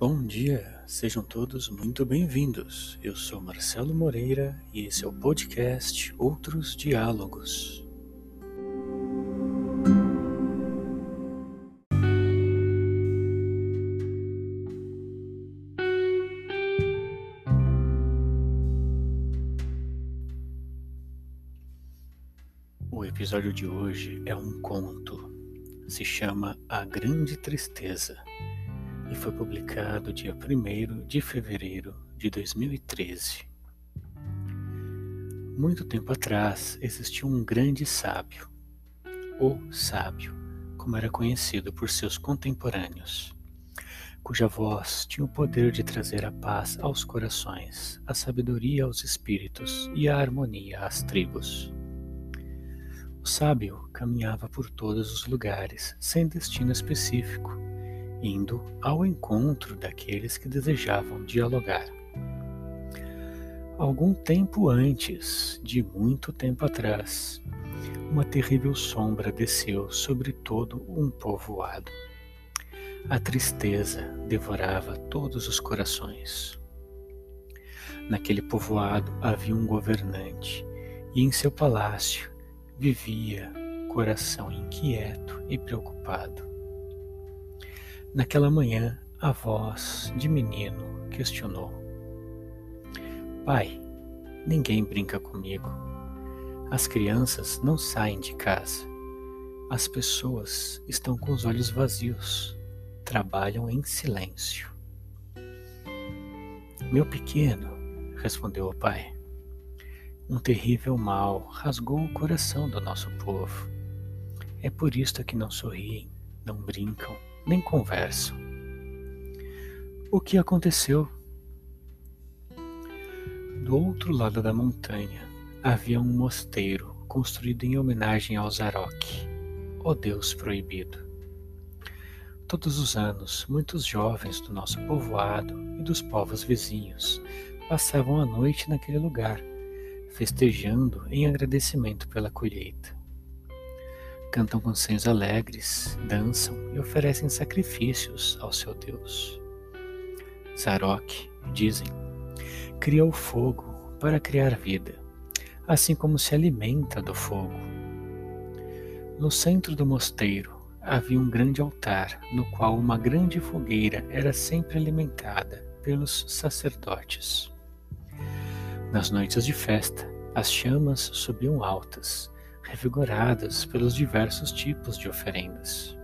Bom dia, sejam todos muito bem-vindos. Eu sou Marcelo Moreira e esse é o podcast Outros Diálogos. O episódio de hoje é um conto. Se chama A Grande Tristeza e foi publicado dia 1 de fevereiro de 2013. Muito tempo atrás existiu um grande sábio, o sábio, como era conhecido por seus contemporâneos, cuja voz tinha o poder de trazer a paz aos corações, a sabedoria aos espíritos e a harmonia às tribos. O sábio caminhava por todos os lugares, sem destino específico, indo ao encontro daqueles que desejavam dialogar. Algum tempo antes, de muito tempo atrás, uma terrível sombra desceu sobre todo um povoado. A tristeza devorava todos os corações. Naquele povoado havia um governante, e em seu palácio vivia coração inquieto e preocupado. Naquela manhã, a voz de menino questionou: Pai, ninguém brinca comigo. As crianças não saem de casa. As pessoas estão com os olhos vazios, trabalham em silêncio. Meu pequeno, respondeu o pai, um terrível mal rasgou o coração do nosso povo. É por isto que não sorriem, não brincam, nem conversam. O que aconteceu? Do outro lado da montanha havia um mosteiro construído em homenagem ao Zarok, o deus proibido. Todos os anos, muitos jovens do nosso povoado e dos povos vizinhos passavam a noite naquele lugar, festejando em agradecimento pela colheita. Cantam canções alegres, dançam e oferecem sacrifícios ao seu Deus. Zarok, dizem, cria o fogo para criar vida, assim como se alimenta do fogo. No centro do mosteiro havia um grande altar, no qual uma grande fogueira era sempre alimentada pelos sacerdotes. Nas noites de festa, as chamas subiam altas revigoradas pelos diversos tipos de oferendas.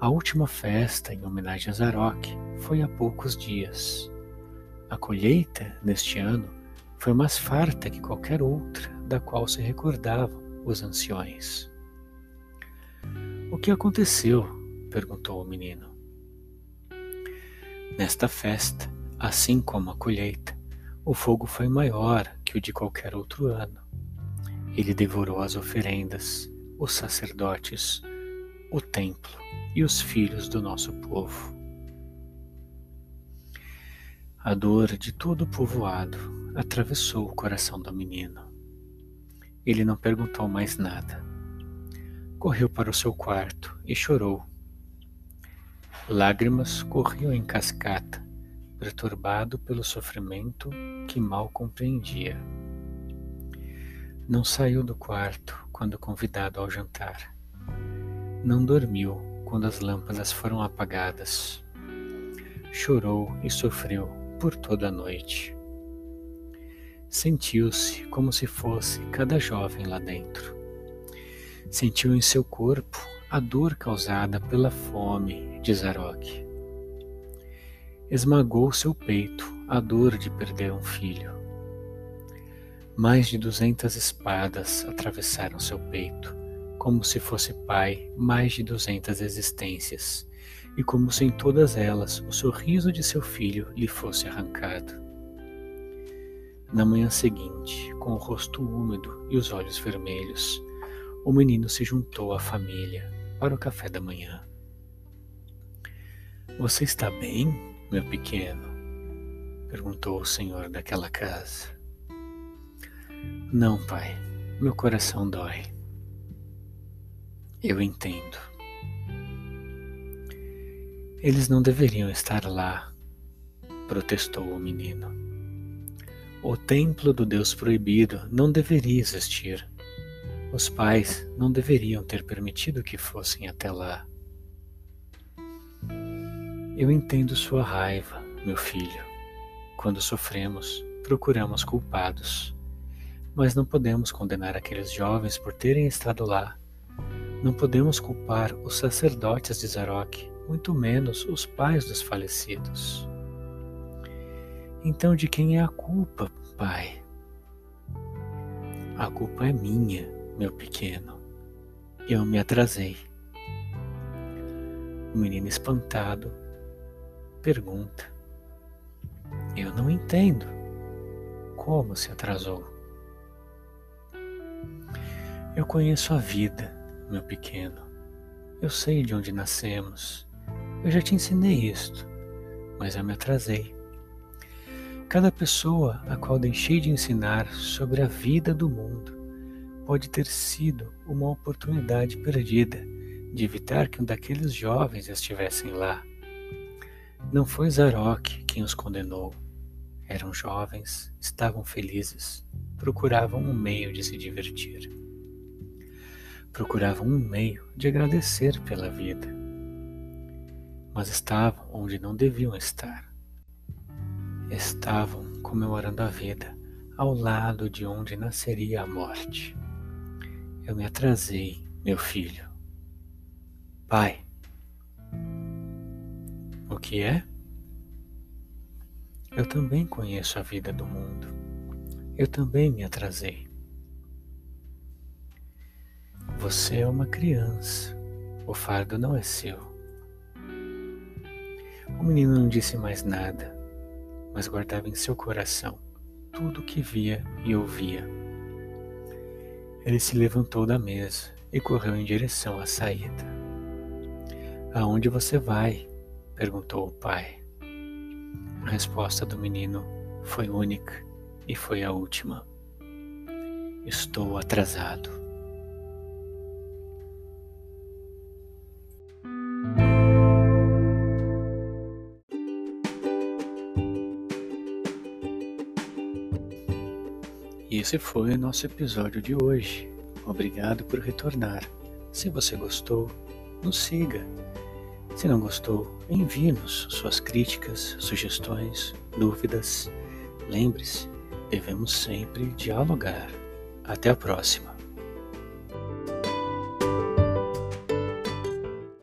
A última festa em homenagem a Zarok foi há poucos dias. A colheita, neste ano, foi mais farta que qualquer outra da qual se recordavam os anciões. O que aconteceu? perguntou o menino. Nesta festa, assim como a colheita, o fogo foi maior que o de qualquer outro ano. Ele devorou as oferendas, os sacerdotes, o templo e os filhos do nosso povo. A dor de todo o povoado atravessou o coração do menino. Ele não perguntou mais nada. Correu para o seu quarto e chorou. Lágrimas corriam em cascata, perturbado pelo sofrimento que mal compreendia. Não saiu do quarto quando convidado ao jantar. Não dormiu quando as lâmpadas foram apagadas. Chorou e sofreu por toda a noite. Sentiu-se como se fosse cada jovem lá dentro. Sentiu em seu corpo a dor causada pela fome de Zarok. Esmagou seu peito a dor de perder um filho. Mais de duzentas espadas atravessaram seu peito, como se fosse pai mais de duzentas existências, e como se em todas elas o sorriso de seu filho lhe fosse arrancado. Na manhã seguinte, com o rosto úmido e os olhos vermelhos, o menino se juntou à família para o café da manhã. Você está bem, meu pequeno? perguntou o senhor daquela casa. Não, pai, meu coração dói. Eu entendo. Eles não deveriam estar lá, protestou o menino. O templo do Deus proibido não deveria existir. Os pais não deveriam ter permitido que fossem até lá. Eu entendo sua raiva, meu filho. Quando sofremos, procuramos culpados. Mas não podemos condenar aqueles jovens por terem estado lá. Não podemos culpar os sacerdotes de Zarok, muito menos os pais dos falecidos. Então, de quem é a culpa, pai? A culpa é minha, meu pequeno. Eu me atrasei. O menino espantado pergunta: Eu não entendo. Como se atrasou? Eu conheço a vida, meu pequeno. Eu sei de onde nascemos. Eu já te ensinei isto, mas eu me atrasei. Cada pessoa a qual deixei de ensinar sobre a vida do mundo pode ter sido uma oportunidade perdida de evitar que um daqueles jovens estivessem lá. Não foi Zarok quem os condenou. Eram jovens, estavam felizes, procuravam um meio de se divertir. Procuravam um meio de agradecer pela vida. Mas estavam onde não deviam estar estavam comemorando a vida ao lado de onde nasceria a morte. Eu me atrasei, meu filho. Pai, o que é? Eu também conheço a vida do mundo. Eu também me atrasei. Você é uma criança. O fardo não é seu. O menino não disse mais nada mas guardava em seu coração tudo o que via e ouvia. Ele se levantou da mesa e correu em direção à saída. Aonde você vai? perguntou o pai. A resposta do menino foi única e foi a última. Estou atrasado. Esse foi o nosso episódio de hoje. Obrigado por retornar. Se você gostou, nos siga. Se não gostou, envie-nos suas críticas, sugestões, dúvidas. Lembre-se, devemos sempre dialogar. Até a próxima.